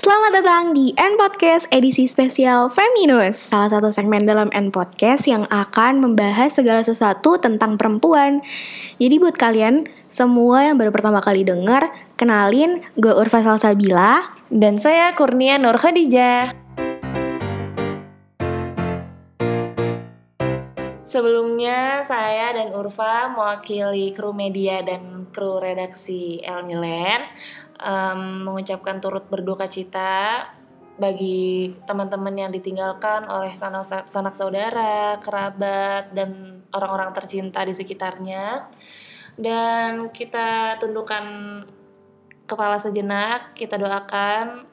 Selamat datang di N Podcast edisi spesial Feminus, salah satu segmen dalam N Podcast yang akan membahas segala sesuatu tentang perempuan. Jadi buat kalian semua yang baru pertama kali dengar, kenalin gue Urfa Salsabila Dan saya Kurnia Nur Khadijah. Sebelumnya saya dan Urfa mewakili kru media dan kru redaksi El em, mengucapkan turut berduka cita bagi teman-teman yang ditinggalkan oleh sanak, sanak saudara, kerabat, dan orang-orang tercinta di sekitarnya. Dan kita tundukkan kepala sejenak, kita doakan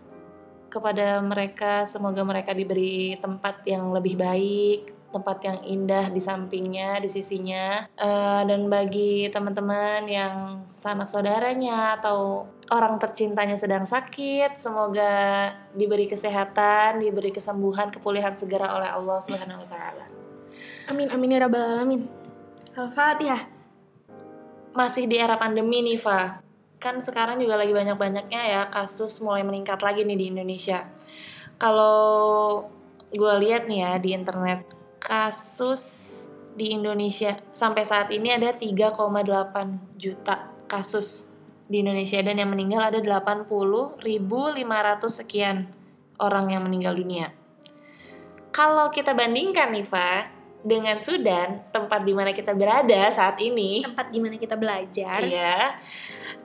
kepada mereka semoga mereka diberi tempat yang lebih baik, tempat yang indah di sampingnya, di sisinya. Eh, dan bagi teman-teman yang sanak saudaranya atau orang tercintanya sedang sakit, semoga diberi kesehatan, diberi kesembuhan, kepulihan segera oleh Allah Subhanahu wa taala. Amin amin ya rabbal alamin Al-Fatihah Masih di era pandemi nih, Fa. Kan sekarang juga lagi banyak-banyaknya ya kasus mulai meningkat lagi nih di Indonesia. Kalau gue lihat nih ya di internet, kasus di Indonesia sampai saat ini ada 3,8 juta kasus di Indonesia dan yang meninggal ada 80.500 sekian orang yang meninggal dunia. Kalau kita bandingkan nih, Fa, dengan Sudan, tempat di mana kita berada saat ini, Tempat di mana kita belajar Iya.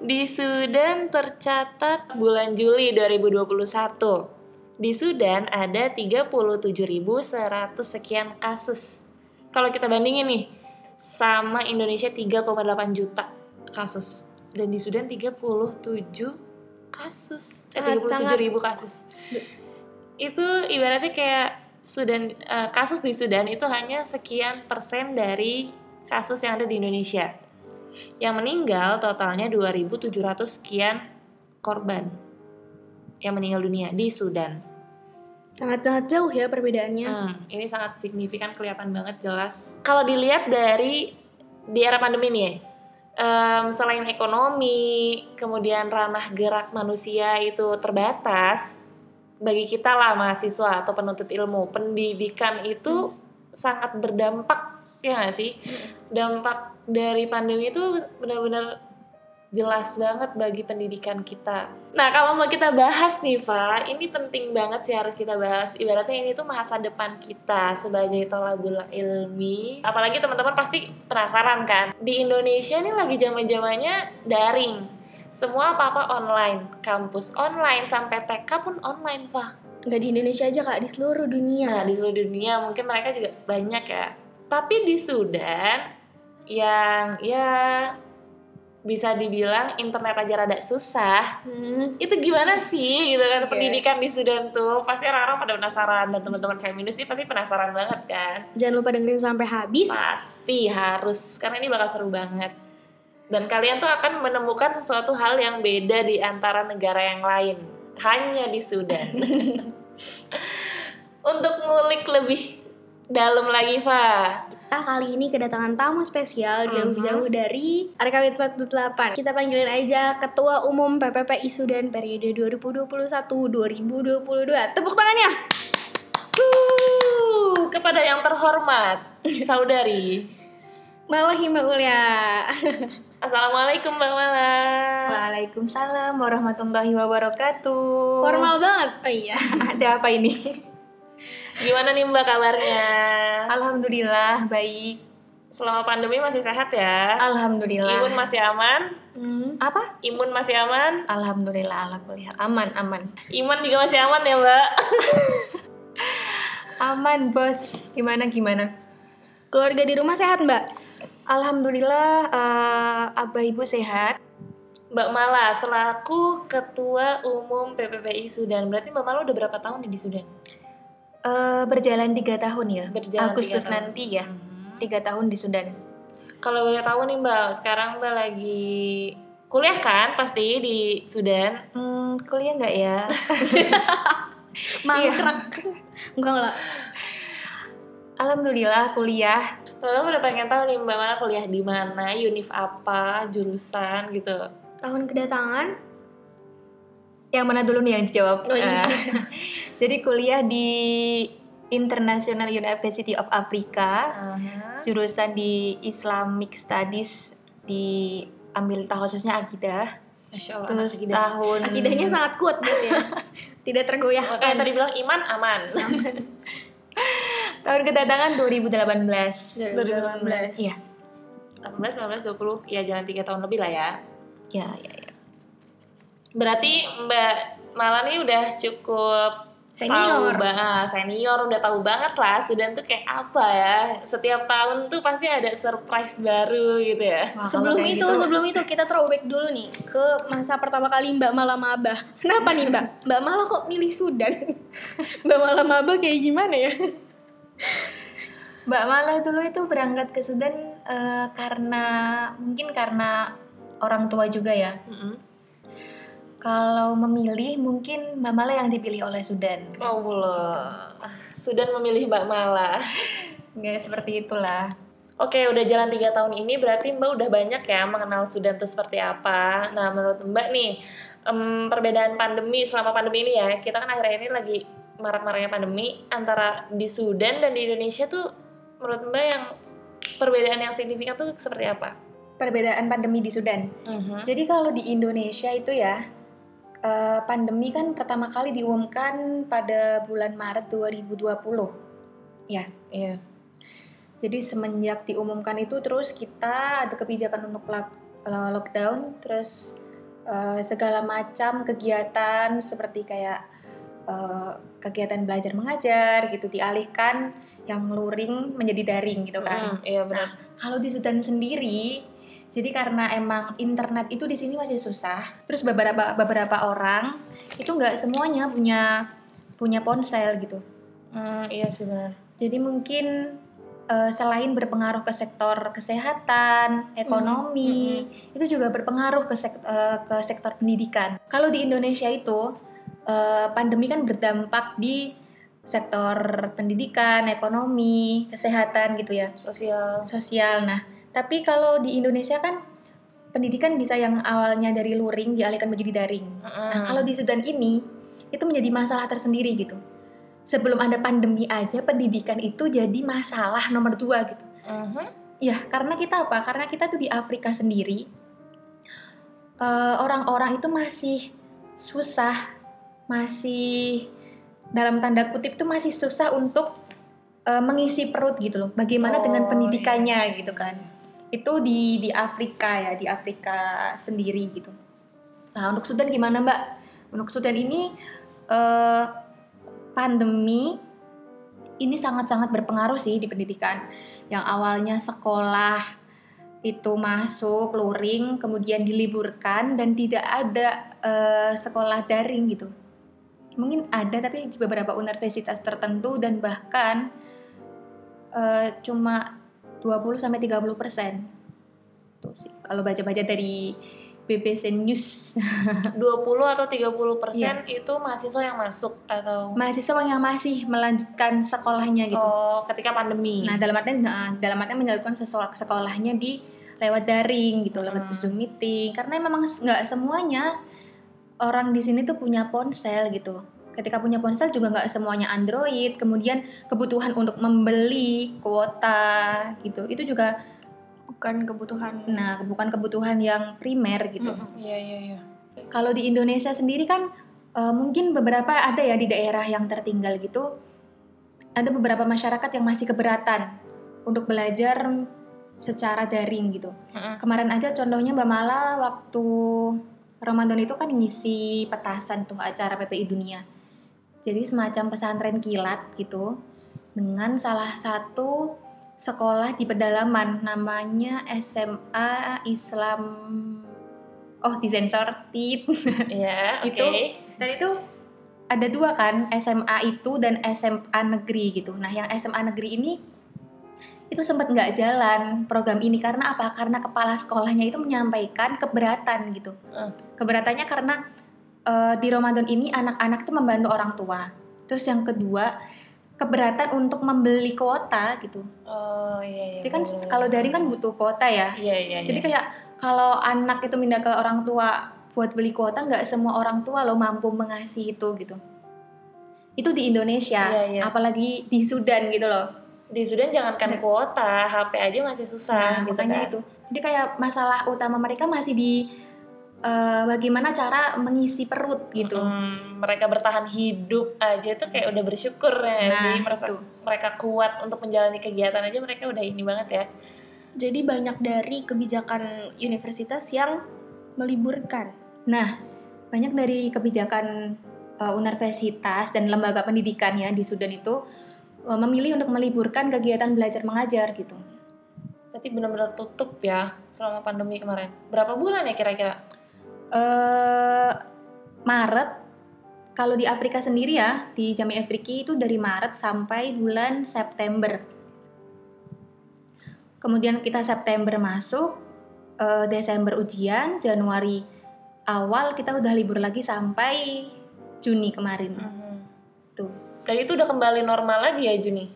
Di Sudan tercatat bulan Juli 2021. Di Sudan ada 37.100 sekian kasus. Kalau kita bandingin nih sama Indonesia 3,8 juta kasus dan di Sudan 37 kasus. Eh Sangat- 37 ribu kasus. Itu ibaratnya kayak Sudan eh, kasus di Sudan itu hanya sekian persen dari kasus yang ada di Indonesia. Yang meninggal totalnya 2.700 sekian korban yang meninggal dunia di Sudan. Sangat-sangat jauh ya perbedaannya Hmm, ini sangat signifikan, kelihatan banget jelas. Kalau dilihat dari di era pandemi nih, ya, em, selain ekonomi, kemudian ranah gerak manusia itu terbatas, bagi kita lah mahasiswa atau penuntut ilmu, pendidikan itu sangat berdampak, ya nggak sih? Dampak dari pandemi itu benar-benar jelas banget bagi pendidikan kita. Nah, kalau mau kita bahas nih, Fa, ini penting banget sih harus kita bahas. Ibaratnya ini tuh masa depan kita sebagai tolabul ilmi. Apalagi teman-teman pasti penasaran kan? Di Indonesia nih lagi zaman-zamannya daring. Semua apa-apa online. Kampus online, sampai TK pun online, Fa. Nggak di Indonesia aja kak, di seluruh dunia Nah, di seluruh dunia mungkin mereka juga banyak ya. Tapi di Sudan yang ya bisa dibilang internet aja rada susah. Hmm, Itu gimana sih gitu kan Iya. pendidikan di Sudan tuh? Pasti orang-orang pada penasaran dan teman-teman feminis ini pasti penasaran banget kan? Jangan lupa dengerin sampai habis Pasti harus karena ini bakal seru banget. Dan kalian tuh akan menemukan sesuatu hal yang beda di antara negara yang lain. Hanya di Sudan. Untuk ngulik lebih dalam lagi, Fa. Kita kali ini kedatangan tamu spesial jauh-jauh dari RKW 48. Kita panggilin aja Ketua Umum PPPI Sudan periode 2021-2022. Tepuk tangannya. Kepada yang terhormat, saudari. Malahi Mbak Ulia. Assalamualaikum Mbak Mala. Waalaikumsalam warahmatullahi wabarakatuh. Formal banget. Oh iya. Ada apa ini? Gimana nih Mbak kabarnya? Alhamdulillah baik. Selama pandemi masih sehat ya? Alhamdulillah. Imun masih aman? Hmm. apa? Imun masih aman? Alhamdulillah hal. Aman aman. Iman juga masih aman ya Mbak? Aman bos. Gimana gimana? Keluarga di rumah sehat Mbak? Alhamdulillah eh, abah ibu sehat. Mbak Mala selaku Ketua Umum PPPI Sudan. Berarti Mbak Mala udah berapa tahun nih di Sudan? Eh, berjalan tiga tahun ya. Berjalan Agustus tahun. nanti ya. Tiga tahun di Sudan. Kalau boleh tahu nih Mbak, sekarang Mbak lagi kuliah kan pasti di Sudan? Hmm, kuliah nggak ya? Mangkrak. Enggak enggak. Alhamdulillah kuliah. Teman-teman udah pengen tahu nih Mbak Mala kuliah di mana, univ apa, jurusan gitu. Tahun kedatangan Yang mana dulu nih yang dijawab? Oh, iya. Jadi kuliah di International University of Africa, Aha. jurusan di Islamic Studies diambil tahun khususnya akidah. Masya Allah. Terus akidah. tahun Akidahnya sangat kuat gitu ya. Tidak tergoyahkan. Makanya tadi bilang iman aman. tahun kedatangan 2018. 2018. Iya. 18, 19, 20. Ya jalan 3 tahun lebih lah ya. Ya, ya, ya. Berarti Mbak Mala nih udah cukup Senior. tahu banget senior udah tahu banget lah Sudan tuh kayak apa ya setiap tahun tuh pasti ada surprise baru gitu ya Wah, sebelum itu, gitu- sebelum itu kita throwback dulu nih ke masa pertama kali Mbak Mala mabah. Kenapa nih Mbak? Mbak Mala kok milih Sudan? Mbak Mala mabah kayak gimana ya? Mbak Mala dulu itu berangkat ke Sudan eh, karena mungkin karena orang tua juga ya. Mm-mm. Kalau memilih mungkin Mbak Mala yang dipilih oleh Sudan. Oh Allah Sudan memilih Mbak Mala Nggak seperti itulah. Oke udah jalan tiga tahun ini berarti Mbak udah banyak ya mengenal Sudan tuh seperti apa Nah menurut Mbak nih em, perbedaan pandemi selama pandemi ini ya kita kan akhir-akhir ini lagi marak-maraknya pandemi antara di Sudan dan di Indonesia tuh menurut Mbak yang perbedaan yang signifikan tuh seperti apa? Perbedaan pandemi di Sudan. Jadi kalau di Indonesia itu ya eh, pandemi kan pertama kali diumumkan pada bulan Maret 2020. Ya. Iya. Jadi semenjak diumumkan itu terus kita ada kebijakan untuk eh, lockdown, terus eh, segala macam kegiatan seperti kayak eh, kegiatan belajar mengajar gitu dialihkan yang luring menjadi daring gitu kan. Mm, iya benar. Kalau di Sudan sendiri, jadi karena emang internet itu di sini masih susah. Terus beberapa beberapa orang itu nggak semuanya punya punya ponsel gitu. Hmm, iya sih benar. Jadi mungkin eh, selain berpengaruh ke sektor kesehatan, ekonomi, itu juga berpengaruh ke sek- eh, ke sektor pendidikan. Kalau di Indonesia itu eh, pandemi kan berdampak di sektor pendidikan, ekonomi, kesehatan gitu ya, Sosial. sosial. Nah, tapi kalau di Indonesia kan pendidikan bisa yang awalnya dari luring dialihkan menjadi daring. Nah, Mm. kalau di Sudan ini itu menjadi masalah tersendiri gitu. Sebelum ada pandemi aja pendidikan itu jadi masalah nomor dua gitu. Mhm. Ya, karena kita apa? Karena kita tuh di Afrika sendiri eh, orang-orang itu masih susah, masih dalam tanda kutip tuh masih susah untuk eh, mengisi perut gitu loh. Bagaimana Oh, dengan pendidikannya iya. gitu kan? Itu di di Afrika ya, di Afrika sendiri gitu. Nah, untuk Sudan gimana, Mbak? Untuk Sudan ini eh, pandemi ini sangat-sangat berpengaruh sih di pendidikan. Yang awalnya sekolah itu masuk luring, kemudian diliburkan dan tidak ada eh, sekolah daring gitu. Mungkin ada tapi di beberapa universitas tertentu dan bahkan eh, cuma 20 sampai 30 persen. Tuh sih kalau baca-baca dari BBC News. 20 atau 30 persen Iya. itu mahasiswa yang masuk atau mahasiswa yang masih melanjutkan sekolahnya gitu. oh ketika pandemi. Nah, dalam artian dalam artian sesuatu sekolahnya di lewat daring gitu, lewat Hmm. Zoom meeting. Karena memang nggak semuanya orang di sini tuh punya ponsel gitu. Ketika punya ponsel juga nggak semuanya Android. Kemudian kebutuhan untuk membeli kuota gitu, itu juga Bukan kebutuhan. nah bukan kebutuhan yang primer gitu. Mm-mm. Iya iya iya. Kalau di Indonesia sendiri kan eh, mungkin beberapa ada ya di daerah yang tertinggal gitu. Ada beberapa masyarakat yang masih keberatan untuk belajar secara daring gitu. Mm-mm. Kemarin aja contohnya Mbak Mala waktu Ramadan itu kan ngisi petasan tuh acara PPI Dunia. Jadi semacam pesantren kilat gitu dengan salah satu sekolah di pedalaman namanya SMA Islam Oh, disensor tit. Oke. Itu dan itu ada dua kan SMA itu dan SMA negeri gitu. Nah yang SMA negeri ini itu sempat nggak jalan program ini karena apa? Karena kepala sekolahnya itu menyampaikan keberatan gitu. Hmm. Keberatannya karena eh, di Ramadan ini anak-anak tuh membantu orang tua. Terus yang kedua keberatan untuk membeli kuota gitu. Oh iya iya. Jadi kan bener-bener. kalau daring kan butuh kuota ya. Iya iya iya. Jadi kayak kalau anak itu pindah ke orang tua buat beli kuota nggak semua orang tua lo mampu mengasihi itu gitu. Itu di Indonesia, Iya, iya. apalagi di Sudan gitu loh. Di Sudan jangankan kuota, HP aja masih susah Nah, gitu makanya kan. itu. Jadi kayak masalah utama mereka masih di eh, bagaimana cara mengisi perut gitu. Hmm, mereka bertahan hidup aja tuh kayak udah bersyukur ya Nah, sih merasa itu. mereka kuat untuk menjalani kegiatan aja mereka udah ini banget ya Jadi banyak dari kebijakan universitas yang meliburkan. Nah, banyak dari kebijakan eh, universitas dan lembaga pendidikan ya di Sudan itu eh, memilih untuk meliburkan kegiatan belajar mengajar gitu. berarti benar-benar tutup ya selama pandemi kemarin berapa bulan ya kira-kira eh Maret kalau di Afrika sendiri ya di Jami Afriki itu dari Maret sampai bulan September. Kemudian kita September masuk, eh, Desember ujian, Januari awal kita udah libur lagi sampai Juni kemarin. Tuh. dan itu udah kembali normal lagi ya Juni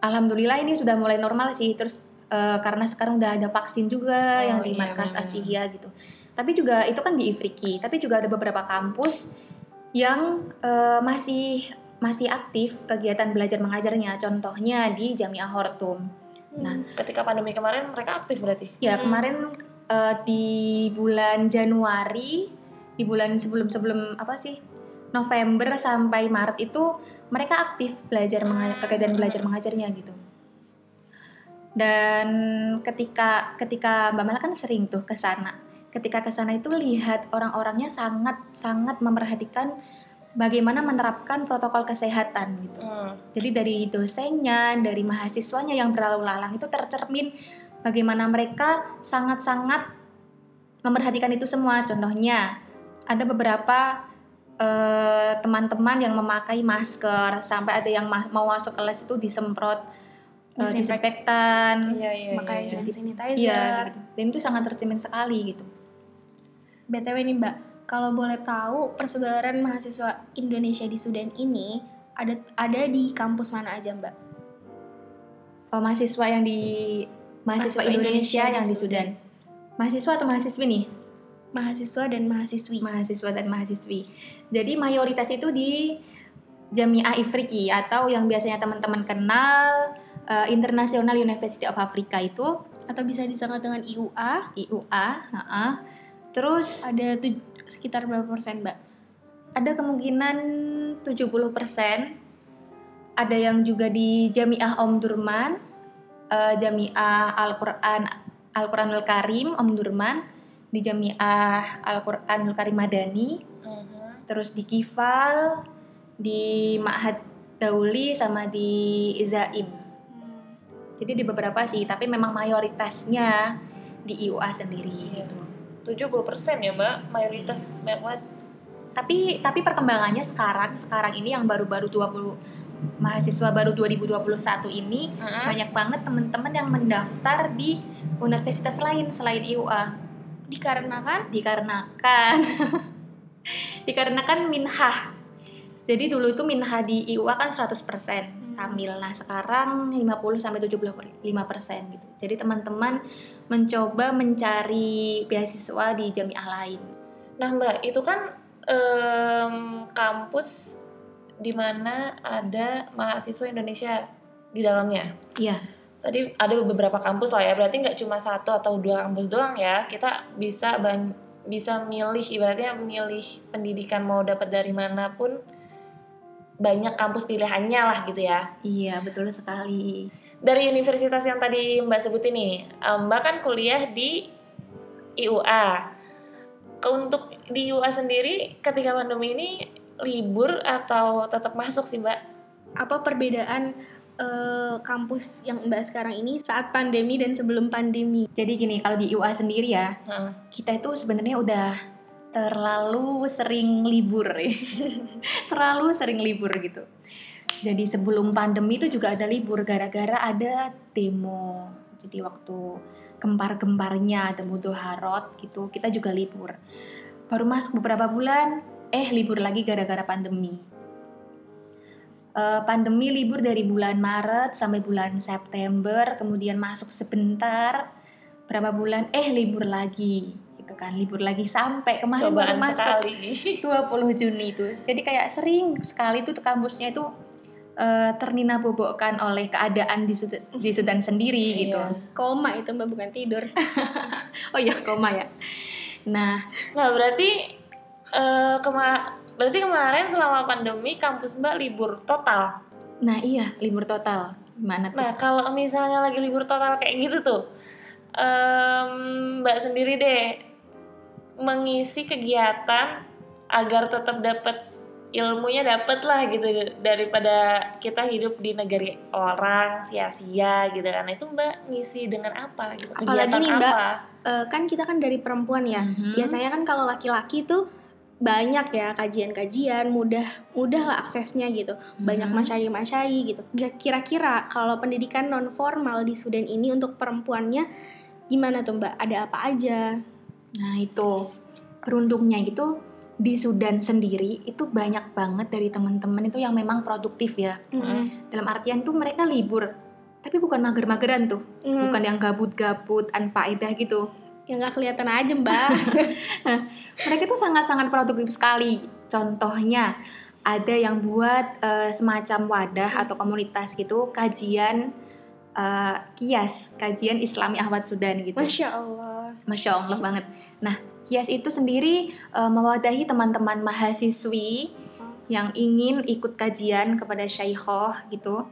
Alhamdulillah ini sudah mulai normal sih. Terus eh, karena sekarang udah ada vaksin juga Oh, yang di iya, markas. Asia gitu. Tapi juga itu kan di Ifriki. Tapi juga ada beberapa kampus yang eh, masih masih aktif kegiatan belajar mengajarnya. Contohnya di Jamiah Hortum. Nah, ketika pandemi kemarin mereka aktif berarti ya kemarin eh, di bulan Januari, di bulan sebelum-sebelum apa sih? November sampai Maret itu mereka aktif belajar mengajar, kegiatan belajar mengajarnya gitu. Dan ketika ketika Mbak Mela kan sering tuh ke sana. Ketika ke sana itu lihat orang-orangnya sangat sangat memperhatikan bagaimana menerapkan protokol kesehatan gitu. Hmm. Jadi dari dosennya, dari mahasiswanya yang berlalu lalang itu tercermin bagaimana mereka sangat-sangat memperhatikan itu semua. Contohnya ada beberapa eh, teman-teman yang memakai masker sampai ada yang ma- mau masuk kelas itu disemprot eh, Disinfek- disinfektan. iya iya Pakai iya, hand iya. sanitizer. Iya gitu. Dan itu sangat tercermin sekali gitu. BTW nih Mbak, kalau boleh tahu persebaran mahasiswa Indonesia di Sudan ini ada ada di kampus mana aja Mbak? Oh, mahasiswa yang di mahasiswa, Mahasiswa Indonesia, Indonesia yang di di Sudan. Mahasiswa atau mahasiswi nih? Mahasiswa dan mahasiswi. mahasiswa dan mahasiswi. Jadi mayoritas itu di Jamiah Ifriki atau yang biasanya teman-teman kenal eh, International University of Africa itu Atau bisa disangka dengan IUA, IUA. heeh. Terus ada tuj- sekitar berapa persen Mbak? ada kemungkinan 70%. Ada yang juga di Jamiah Om Durman, eh, Jamiah Al-Qur'an Al-Qur'anul Karim Om Durman, di Jamiah Al-Qur'anul Karim Madani, Mhm. terus di Kifal, di Ma'had Dauli sama di Zaim. Jadi di beberapa sih, tapi memang mayoritasnya di IUA sendiri Iya. gitu. 70% ya mbak mayoritas banget. Tapi tapi perkembangannya sekarang sekarang ini yang baru-baru 20 mahasiswa baru 2021 ini Mhm. banyak banget teman-teman yang mendaftar di universitas lain selain IUA Dikarenakan? Dikarenakan. Dikarenakan minhah. Jadi dulu itu minhah di IUA kan 100% tamil. Nah, sekarang 50 sampai 75% gitu. Jadi teman-teman mencoba mencari beasiswa di jamiah lain. Nah mbak, itu kan em, kampus di mana ada mahasiswa Indonesia di dalamnya. Iya. Tadi ada beberapa kampus lah ya, berarti nggak cuma satu atau dua kampus doang ya. Kita bisa ban bisa milih, ibaratnya milih pendidikan mau dapat dari mana pun banyak kampus pilihannya lah gitu ya. Iya, betul sekali. Dari universitas yang tadi Mbak sebutin nih, Mbak kan kuliah di IUA. Ke- Untuk di IUA sendiri ketika pandemi ini libur atau tetap masuk sih Mbak? apa perbedaan eh, kampus yang Mbak sekarang ini saat pandemi dan sebelum pandemi? Jadi gini, kalau di IUA sendiri ya, Heeh. kita itu sebenarnya udah terlalu sering libur ya. terlalu sering libur gitu. Jadi sebelum pandemi itu juga ada libur gara-gara ada demo. Jadi waktu gempar-gemparnya ada Mudoharot gitu, kita juga libur. Baru masuk beberapa bulan, eh libur lagi gara-gara pandemi. Eh, pandemi libur dari bulan Maret sampai bulan September, kemudian masuk sebentar, berapa bulan, eh libur lagi, kan libur lagi sampai kemarin baru Cobaan masuk sekali. 20 Juni itu. Jadi kayak sering sekali tuh kampusnya itu eh, ternina bobokkan oleh keadaan di, Sud- di Sudan sendiri gitu. Iya. Koma itu mbak bukan tidur. Oh iya koma ya. Nah, Nah berarti eh, kema berarti kemarin selama pandemi kampus Mbak libur total. nah iya libur total. Gimana tuh? Nah kalau misalnya lagi libur total kayak gitu tuh, em, Mbak sendiri deh mengisi kegiatan agar tetap dapat ilmunya dapat lah gitu daripada kita hidup di negeri orang sia-sia gitu kan itu mbak ngisi dengan apa gitu Apalagi kegiatan nih, Mbak, apa Eh, kan kita kan dari perempuan ya. Mhm. Biasanya kan kalau laki-laki tuh banyak ya kajian-kajian, mudah mudah lah aksesnya gitu. Banyak Mhm. masyai-masyai gitu. Kira-kira kalau pendidikan non formal di Sudan ini untuk perempuannya gimana tuh Mbak? Ada apa aja? Nah itu beruntungnya gitu di Sudan sendiri itu banyak banget dari teman-teman itu yang memang produktif ya. Mhm. Dalam artian tuh mereka libur, tapi bukan mager-mageran tuh, Hmm. bukan yang gabut-gabut, anfaedah gitu. yang nggak kelihatan aja Mbak. Mereka tuh sangat-sangat produktif sekali. Contohnya ada yang buat eh, semacam wadah atau komunitas gitu kajian eh, kias, kajian Islami Ahmad Sudan gitu. Masya Allah. Masya Allah banget. Nah, Kias itu sendiri eh, mewadahi teman-teman mahasiswi yang ingin ikut kajian kepada syaikhoh gitu.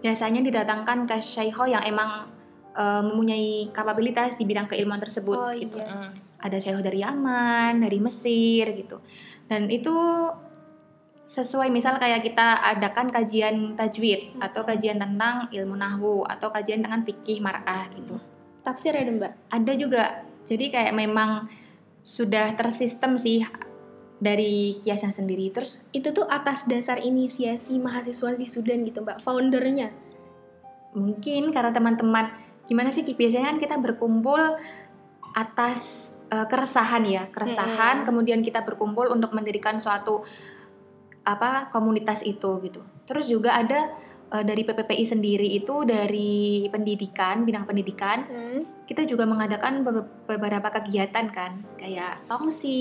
Biasanya didatangkan ke syaikhoh yang emang eh, mempunyai kapabilitas di bidang keilmuan tersebut Oh, gitu. iya. Mm. Ada syaikhoh dari Yaman, dari Mesir gitu. Dan itu sesuai misal kayak kita adakan kajian tajwid atau kajian tentang ilmu nahwu atau kajian tentang fikih mar'ah gitu Tafsir ya Mbak. ada juga jadi kayak memang sudah tersistem sih dari kiasnya sendiri terus Itu tuh atas dasar inisiasi mahasiswa di Sudan gitu Mbak. Foundernya. mungkin karena teman-teman gimana sih biasanya kan kita berkumpul atas eh, keresahan ya keresahan kemudian kita berkumpul untuk mendirikan suatu apa komunitas itu gitu terus juga ada eh, dari PPPI sendiri itu dari pendidikan bidang pendidikan Hmm. kita juga mengadakan ber- beberapa kegiatan kan kayak tongsi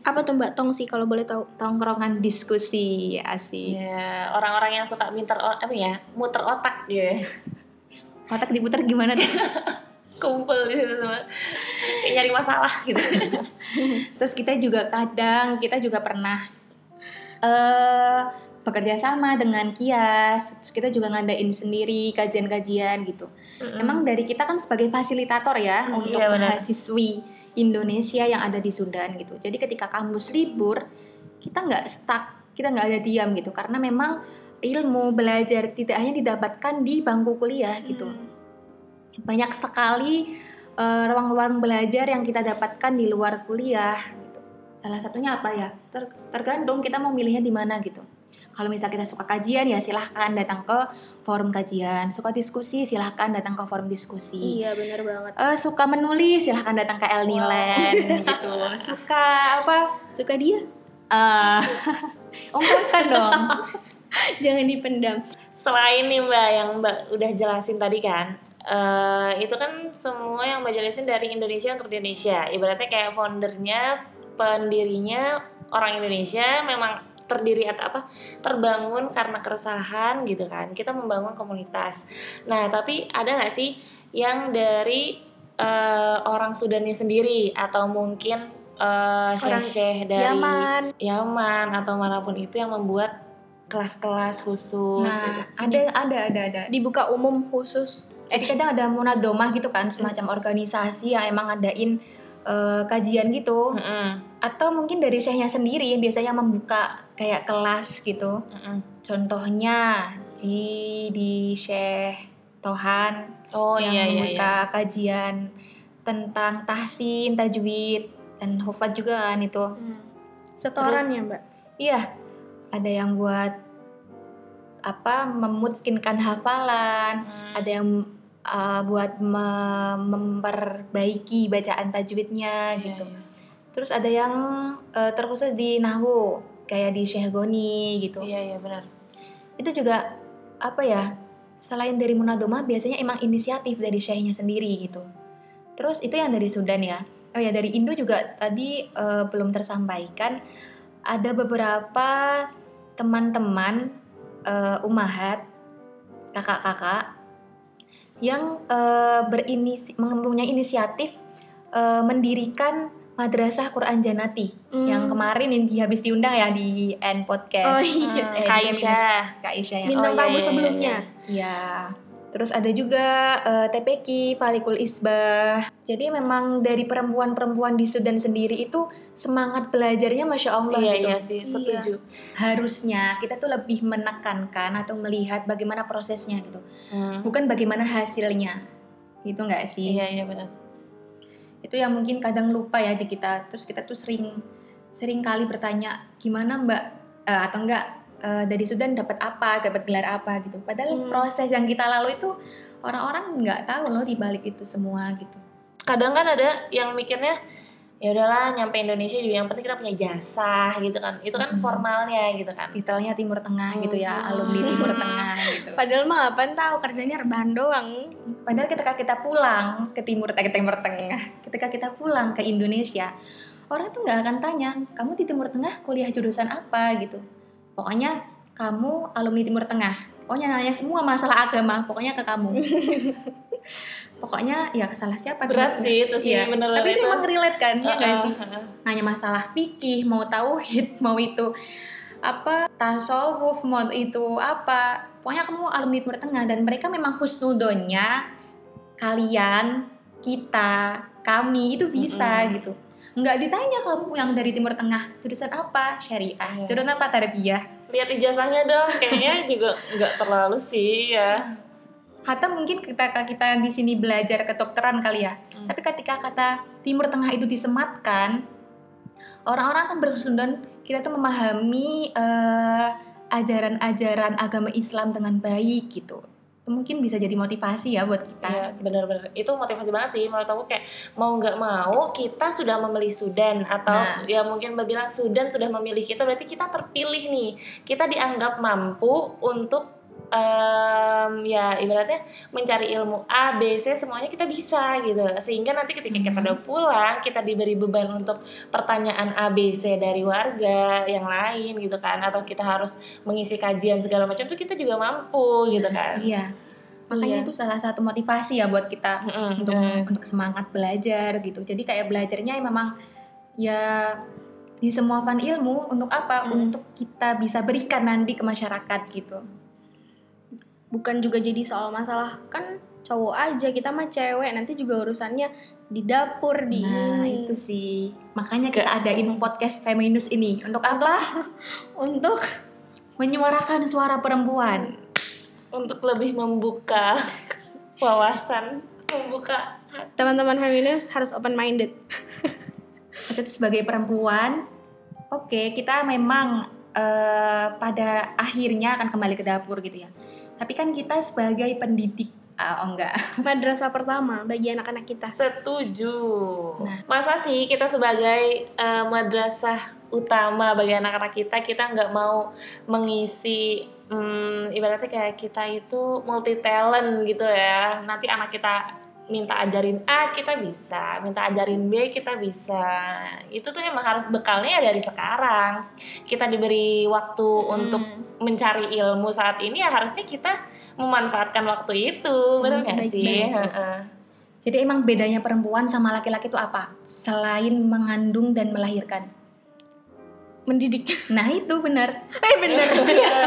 Apa tuh Mbak Tongsi kalau boleh tahu? tongkrongan diskusi asik Ya, orang-orang yang suka minter apa ya, muter otak dia. otak diputar gimana tuh Kumpul di situ sama kayak nyari masalah gitu. terus kita juga kadang kita juga pernah eh bekerja sama dengan kias terus kita juga ngadain sendiri kajian-kajian gitu emang dari kita kan sebagai fasilitator ya Hmm, untuk iya benar. mahasiswi Indonesia yang ada di Sudan gitu jadi ketika kampus libur kita nggak stuck kita nggak ada diam gitu karena memang ilmu belajar tidak hanya didapatkan di bangku kuliah gitu Hmm. banyak sekali eh, ruang-ruang belajar yang kita dapatkan di luar kuliah. Salah satunya apa ya? Ter- tergantung kita mau milihnya di mana gitu. Kalau misalnya kita suka kajian ya silahkan datang ke forum kajian. Suka diskusi silahkan datang ke forum diskusi. Iya bener banget. Eh, suka menulis silahkan datang ke El Nilen gitu. Suka apa? Suka dia? Eh, ungkapkan dong. Jangan dipendam. Selain nih Mbak yang Mbak udah jelasin tadi kan, eh itu kan semua yang Mbak jelasin dari Indonesia untuk Indonesia. Ibaratnya kayak foundernya, pendirinya orang Indonesia memang terdiri atau apa terbangun karena keresahan gitu kan. Kita membangun komunitas. Nah tapi ada nggak sih yang dari eh, orang Sudannya sendiri atau mungkin eh, syekh-syekh dari Yaman. Yaman atau mana pun itu yang membuat kelas-kelas khusus. gitu. Nah, ada ada ada ada. Dibuka umum khusus. Jadi kadang ada munadomah gitu kan, semacam organisasi yang emang ngadain eh, kajian gitu. Mm-mm, Atau mungkin dari syekhnya sendiri yang biasanya membuka kayak kelas gitu. mm-mm. Contohnya di di Syekh Tohan Oh yang iya iya membuka iya. kajian tentang tahsin, tajwid dan hufad juga kan itu. Setoran Terus- ya mbak? Iya, ada yang buat apa memutskinkan hafalan, Hmm. ada yang uh, buat me- memperbaiki bacaan tajwidnya Iya, gitu. iya. Terus ada yang uh, terkhusus di nahwu kayak di Syekh Goni gitu. Iya iya benar. Itu juga apa ya? Selain dari munadomah biasanya emang inisiatif dari syekhnya sendiri gitu. Terus itu yang dari Sudan ya. oh ya dari Indo juga tadi eh, belum tersampaikan ada beberapa teman-teman eh, umahat kakak-kakak yang eh, berinisi mempunyai inisiatif eh, mendirikan madrasah Quran Janati Hmm. yang kemarin ini habis diundang ya di N podcast Oh iya. Eh, Kak di Aisyah. Feminist- Kak Aisyah ya. Bintang Oh, iya, tamu iya, iya, sebelumnya. Ya, terus ada juga eh, TPQ, Falikul Isbah. Jadi memang dari perempuan-perempuan di Sudan sendiri itu semangat belajarnya masya Allah Iya gitu. iya sih setuju. Harusnya kita tuh lebih menekankan atau melihat bagaimana prosesnya gitu, Hmm. bukan bagaimana hasilnya. Itu nggak sih? Iya iya benar. Itu yang mungkin kadang lupa ya di kita. Terus kita tuh sering sering kali bertanya gimana Mbak Eh, atau enggak eh, dari Sudan dapat apa, dapat gelar apa gitu. Padahal Hmm. proses yang kita lalui itu orang-orang nggak tahu loh di balik itu semua gitu. Kadang kan ada yang mikirnya ya udahlah nyampe Indonesia juga yang penting kita punya jasa gitu kan. Itu kan Mm-mm. formalnya gitu kan. Titelnya Timur Tengah gitu ya, Hmm. alumni Timur Tengah gitu. Padahal mah apaan tahu kerjanya rebahan doang. Padahal ketika kita pulang ke Timur eh, ke Timur Tengah, ketika kita pulang ke Indonesia, orang tuh nggak akan tanya, kamu di Timur Tengah kuliah jurusan apa gitu. Pokoknya kamu alumni Timur Tengah. Pokoknya nanya semua masalah agama, pokoknya ke kamu. pokoknya ya salah siapa Berat sih itu sih, Iya. bener-bener Tapi itu emang relate kan, ya nggak sih? Nanya masalah fikih, mau tauhid, mau itu apa tasawuf, mau itu apa. Pokoknya kamu alumni Timur Tengah dan mereka memang husnudonya kalian, kita, kami itu bisa gitu. Nggak ditanya kamu yang dari Timur Tengah, jurusan apa? Syariah. Iya. Jurusan apa? Tarbiyah. Lihat ijazahnya dong, kayaknya juga nggak terlalu sih ya. Hatta mungkin ketika kita di sini belajar kedokteran kali ya. Hmm. Tapi ketika kata Timur Tengah itu disematkan, orang-orang kan berhusnudon kita tuh memahami eh, ajaran-ajaran agama Islam dengan baik gitu. Mungkin bisa jadi motivasi ya buat kita. Iya benar-benar itu motivasi banget sih menurut aku kayak mau nggak mau kita sudah memilih Sudan atau Nah. ya mungkin Mbak bilang Sudan sudah memilih kita berarti kita terpilih nih kita dianggap mampu untuk em, ya ibaratnya mencari ilmu A B C semuanya kita bisa gitu sehingga nanti ketika kita Hmm. udah pulang kita diberi beban untuk pertanyaan A B C dari warga yang lain gitu kan atau kita harus mengisi kajian segala macam tuh kita juga mampu gitu kan Iya. Makanya Iya. itu salah satu motivasi ya buat kita Mm-mm, untuk mm. untuk semangat belajar gitu. Jadi kayak belajarnya memang ya di semua fan ilmu untuk apa? Hmm. Untuk kita bisa berikan nanti ke masyarakat gitu. Bukan juga jadi soal masalah kan cowok aja kita mah cewek nanti juga urusannya di dapur di Nah, ini. itu sih. Makanya kita adain podcast feminist ini untuk apa? untuk Menyuarakan suara perempuan. untuk lebih membuka wawasan, membuka teman-teman feminis harus open minded. Kita tuh sebagai perempuan, oke, kita memang eh, pada akhirnya akan kembali ke dapur gitu ya. Tapi kan kita sebagai pendidik, ah, oh enggak. Madrasah pertama bagi anak-anak kita. Setuju. Nah. Masa sih kita sebagai eh, madrasah utama bagi anak-anak kita, kita nggak mau mengisi hmm, ibaratnya kayak kita itu multi talent gitu ya. Nanti anak kita minta ajarin A kita bisa, minta ajarin B kita bisa. Itu tuh emang harus bekalnya ya dari sekarang. Kita diberi waktu untuk Hmm. mencari ilmu saat ini ya harusnya kita memanfaatkan waktu itu, benar nggak sih? sebaik-baik. Heeh. Jadi emang bedanya perempuan sama laki-laki itu apa? Selain mengandung dan melahirkan. Mendidik. Nah itu benar. Eh bener.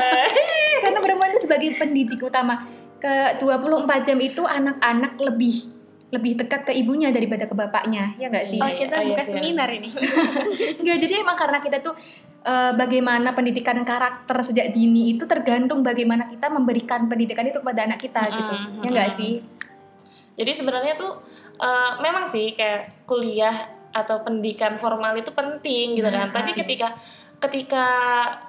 Karena perempuan itu sebagai pendidik utama. Ke 24 jam itu anak-anak lebih lebih dekat ke ibunya daripada ke bapaknya, ya nggak sih? Oh kita Oh, iya buka seminar ini. Enggak, jadi emang karena kita tuh eh, bagaimana pendidikan karakter sejak dini itu tergantung bagaimana kita memberikan pendidikan itu kepada anak kita gitu. Mm-mm, Ya enggak mm-mm. sih? Jadi sebenarnya tuh eh, memang sih kayak kuliah atau pendidikan formal itu penting gitu kan. Nah, Tapi iya. Ketika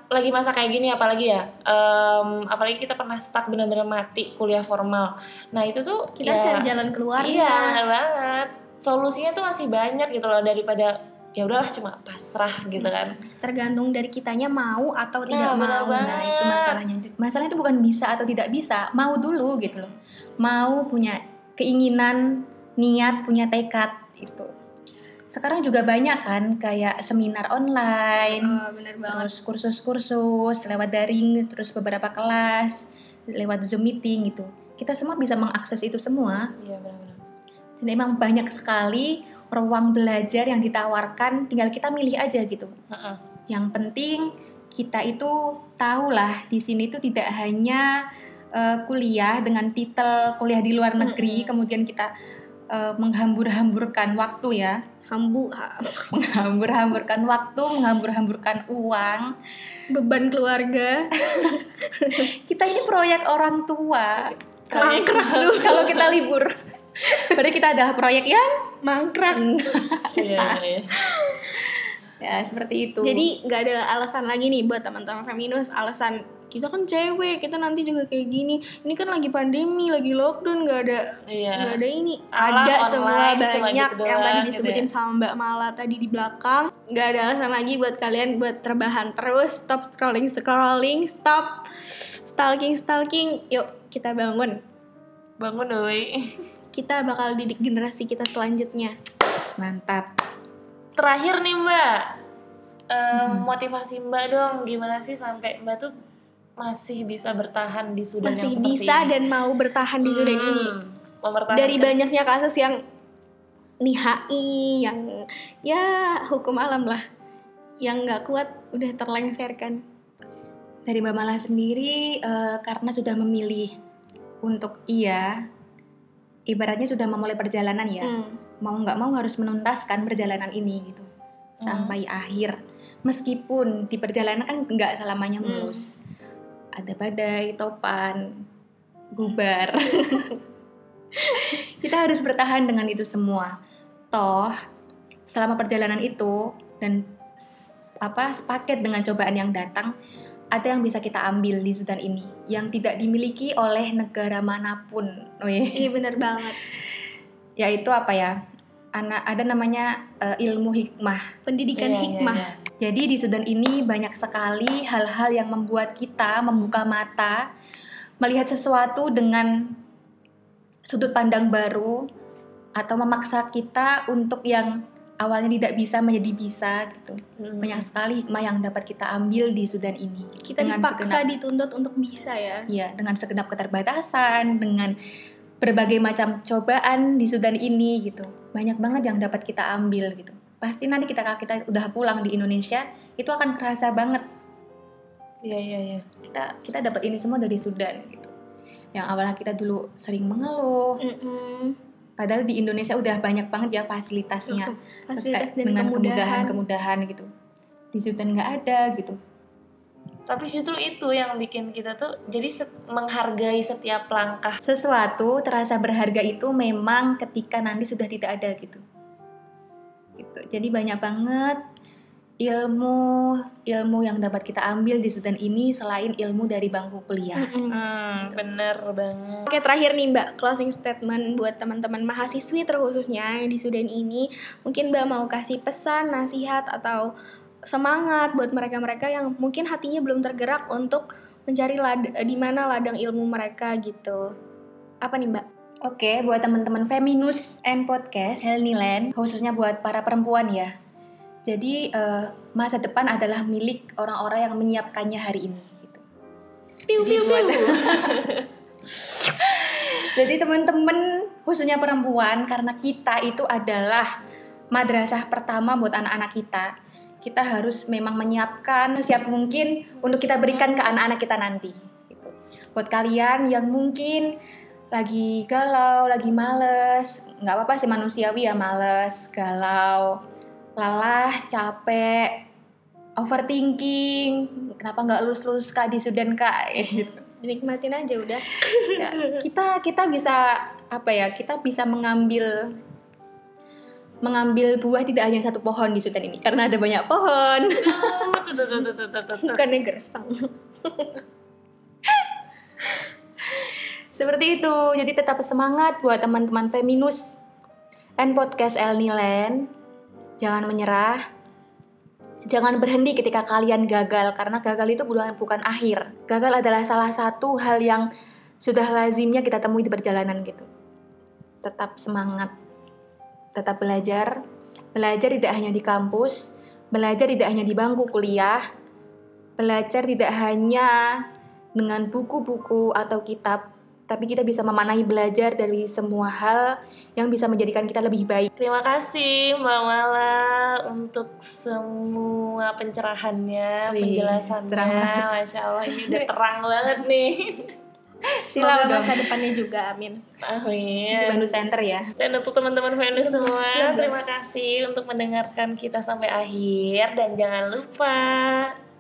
lagi masa kayak gini apalagi ya, em, apalagi kita pernah stuck benar-benar mati kuliah formal. Nah itu tuh Kita ya, cari jalan keluarnya. Iya banget. Solusinya tuh masih banyak gitu loh daripada ya udahlah cuma pasrah gitu kan. Tergantung dari kitanya mau atau Nah, tidak benar mau. banget. Nah, itu masalahnya. Masalahnya itu bukan bisa atau tidak bisa, mau dulu gitu loh. Mau punya keinginan, niat, punya tekad itu. Sekarang juga banyak kan kayak seminar online, Oh, bener banget. terus kursus-kursus lewat daring, terus beberapa kelas lewat Zoom meeting gitu. Kita semua bisa mengakses itu semua. Iya benar-benar. Dan emang banyak sekali ruang belajar yang ditawarkan, tinggal kita milih aja gitu. Heeh. Yang penting kita itu tahulah di sini tuh tidak hanya eh, kuliah dengan titel kuliah di luar negeri, kemudian kita eh, menghambur-hamburkan waktu ya, Hambu, ha- menghambur-hamburkan waktu, menghambur-hamburkan uang. beban keluarga. Kita ini proyek orang tua. Kalau Mangkrak kalau- kalau kita libur, berarti kita adalah proyek yang Mangkrak. Iya, iya. ya seperti itu. Jadi nggak ada alasan lagi nih buat teman-teman feminus alasan kita kan cewek, kita nanti juga kayak gini. Ini kan lagi pandemi, lagi lockdown, nggak ada Iya. nggak ada ini. Alah, ada semua online, cuma banyak gitu yang tadi gitu disebutin ya. sama Mbak Mala tadi di belakang. Nggak ada alasan lagi buat kalian buat terbahan terus. Stop scrolling scrolling, stop stalking stalking. Yuk kita bangun. Bangun doi. Kita bakal didik generasi kita selanjutnya. mantap. Terakhir nih Mbak, Em, motivasi Mbak dong, gimana sih sampai Mbak tuh masih bisa bertahan di Sudan Masih yang bisa ini? dan mau bertahan di Sudan ini. Hmm, mempertahankan. dari banyaknya kasus yang nihai yang ya hukum alam lah yang nggak kuat udah terlengserkan Dari Mbak Mala sendiri eh, karena sudah memilih untuk iya, ibaratnya sudah memulai perjalanan ya. Hmm. Mau nggak mau harus menuntaskan perjalanan ini gitu sampai akhir. Meskipun di perjalanan kan nggak selamanya Hmm. Ada badai, topan, gubar. Kita harus bertahan dengan itu semua. Toh selama perjalanan itu dan apa sepaket dengan cobaan yang datang, ada yang bisa kita ambil di Sudan ini yang tidak dimiliki oleh negara mana pun. Weh iya bener banget yaitu apa ya anak ada namanya eh, ilmu hikmah pendidikan Iya, iya, hikmah iya. Jadi di Sudan ini banyak sekali hal-hal yang membuat kita membuka mata melihat sesuatu dengan sudut pandang baru atau memaksa kita untuk yang awalnya tidak bisa menjadi bisa gitu Hmm. banyak sekali hikmah yang dapat kita ambil di Sudan ini kita dipaksa dituntut untuk bisa ya Ya, dengan segenap keterbatasan, dengan berbagai macam cobaan di Sudan ini gitu. Banyak banget yang dapat kita ambil gitu. Pasti nanti kita kita udah pulang di Indonesia, itu akan kerasa banget Iya iya iya. kita kita dapat ini semua dari Sudan gitu. Yang awalnya kita dulu sering mengeluh, Mm-mm. padahal di Indonesia udah banyak banget ya fasilitasnya. Terus fasilitas kayak dan dengan kemudahan kemudahan-kemudahan gitu. Di Sudan nggak ada gitu. Tapi justru itu yang bikin kita tuh jadi set- menghargai setiap langkah. sesuatu terasa berharga itu memang ketika nanti sudah tidak ada gitu. Gitu. Jadi banyak banget ilmu ilmu yang dapat kita ambil di Sudan ini selain ilmu dari bangku kuliah. Mm-mm. Hmm, bener banget. Oke terakhir nih Mbak closing statement buat teman-teman mahasiswi terkhususnya yang di Sudan ini mungkin Mbak mau kasih pesan, nasihat atau semangat buat mereka-mereka yang mungkin hatinya belum tergerak untuk mencari lad- di mana ladang ilmu mereka gitu. Apa nih Mbak? Oke, buat teman-teman Feminus and Podcast, Helniland, khususnya buat para perempuan ya. Jadi eh, masa depan adalah milik orang-orang yang menyiapkannya hari ini gitu. Piu Jadi buat Jadi teman-teman khususnya perempuan karena kita itu adalah madrasah pertama buat anak-anak kita. Kita harus memang menyiapkan sesiap mungkin untuk kita berikan ke anak-anak kita nanti. Gitu. Buat kalian yang mungkin lagi galau, lagi males, nggak apa-apa sih manusiawi ya males, galau, lelah, capek, overthinking, kenapa nggak lulus-lulus kak di Sudan kak? Gitu Dinikmatin aja udah. ya, kita kita bisa apa ya kita bisa mengambil mengambil buah tidak hanya satu pohon di Sudan ini karena ada banyak pohon Oh, tuh. Bukannya gersang. seperti itu. Jadi tetap semangat buat teman-teman feminus and podcast El Nilen. Jangan menyerah. Jangan berhenti ketika kalian gagal karena gagal itu bukan bukan akhir. Gagal adalah salah satu hal yang sudah lazimnya kita temui di perjalanan gitu. Tetap semangat. Tetap belajar. Belajar tidak hanya di kampus, belajar tidak hanya di bangku kuliah, belajar tidak hanya dengan buku-buku atau kitab, tapi kita bisa memaknai belajar dari semua hal yang bisa menjadikan kita lebih baik. Terima kasih Mbak Mala untuk semua pencerahannya, Wih, penjelasannya. terang banget. Masya Allah ini udah terang banget nih. Dong. masa depannya juga, amin. Di Amin. Bandung Center ya. Dan untuk teman-teman Venus semua, terima kasih untuk mendengarkan kita sampai akhir dan jangan lupa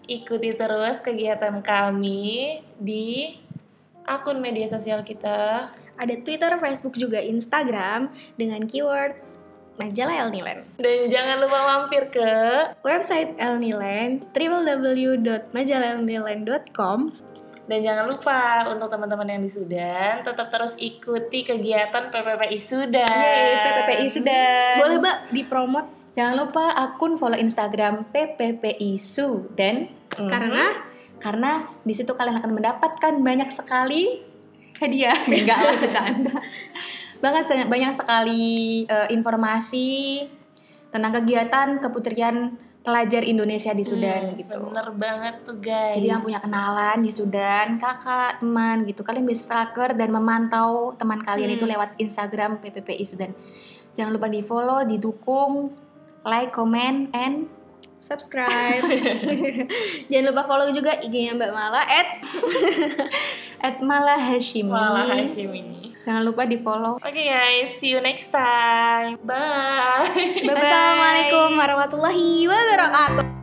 ikuti terus kegiatan kami di akun media sosial kita. Ada Twitter, Facebook, juga Instagram dengan keyword majalah El Nilen. Dan jangan lupa mampir ke Website El Nilen www.majalahelnilen.com dan jangan lupa untuk teman-teman yang di Sudan tetap terus ikuti kegiatan PPPI Sudan. Yeay, PPPI sudah. Boleh mbak dipromot Jangan lupa akun follow Instagram PPPI Sudan Mhm. karena karena di situ kalian akan mendapatkan banyak sekali hadiah. Enggak lah bercanda. Banget banyak sekali eh, informasi tentang kegiatan keputrian pelajar Indonesia di Sudan gitu. Bener banget tuh guys. Jadi yang punya kenalan di Sudan, kakak, teman gitu, kalian bisa stalker dan memantau teman kalian itu lewat Instagram PPPI Sudan. Jangan lupa di follow, didukung, like, comment, and subscribe. Jangan lupa follow juga IG-nya Mbak Mala at at Mala Hashimi. Malah Hashimi. Jangan lupa di follow. Oke guys, see you next time. Bye. Bye-bye. Assalamualaikum warahmatullahi wabarakatuh.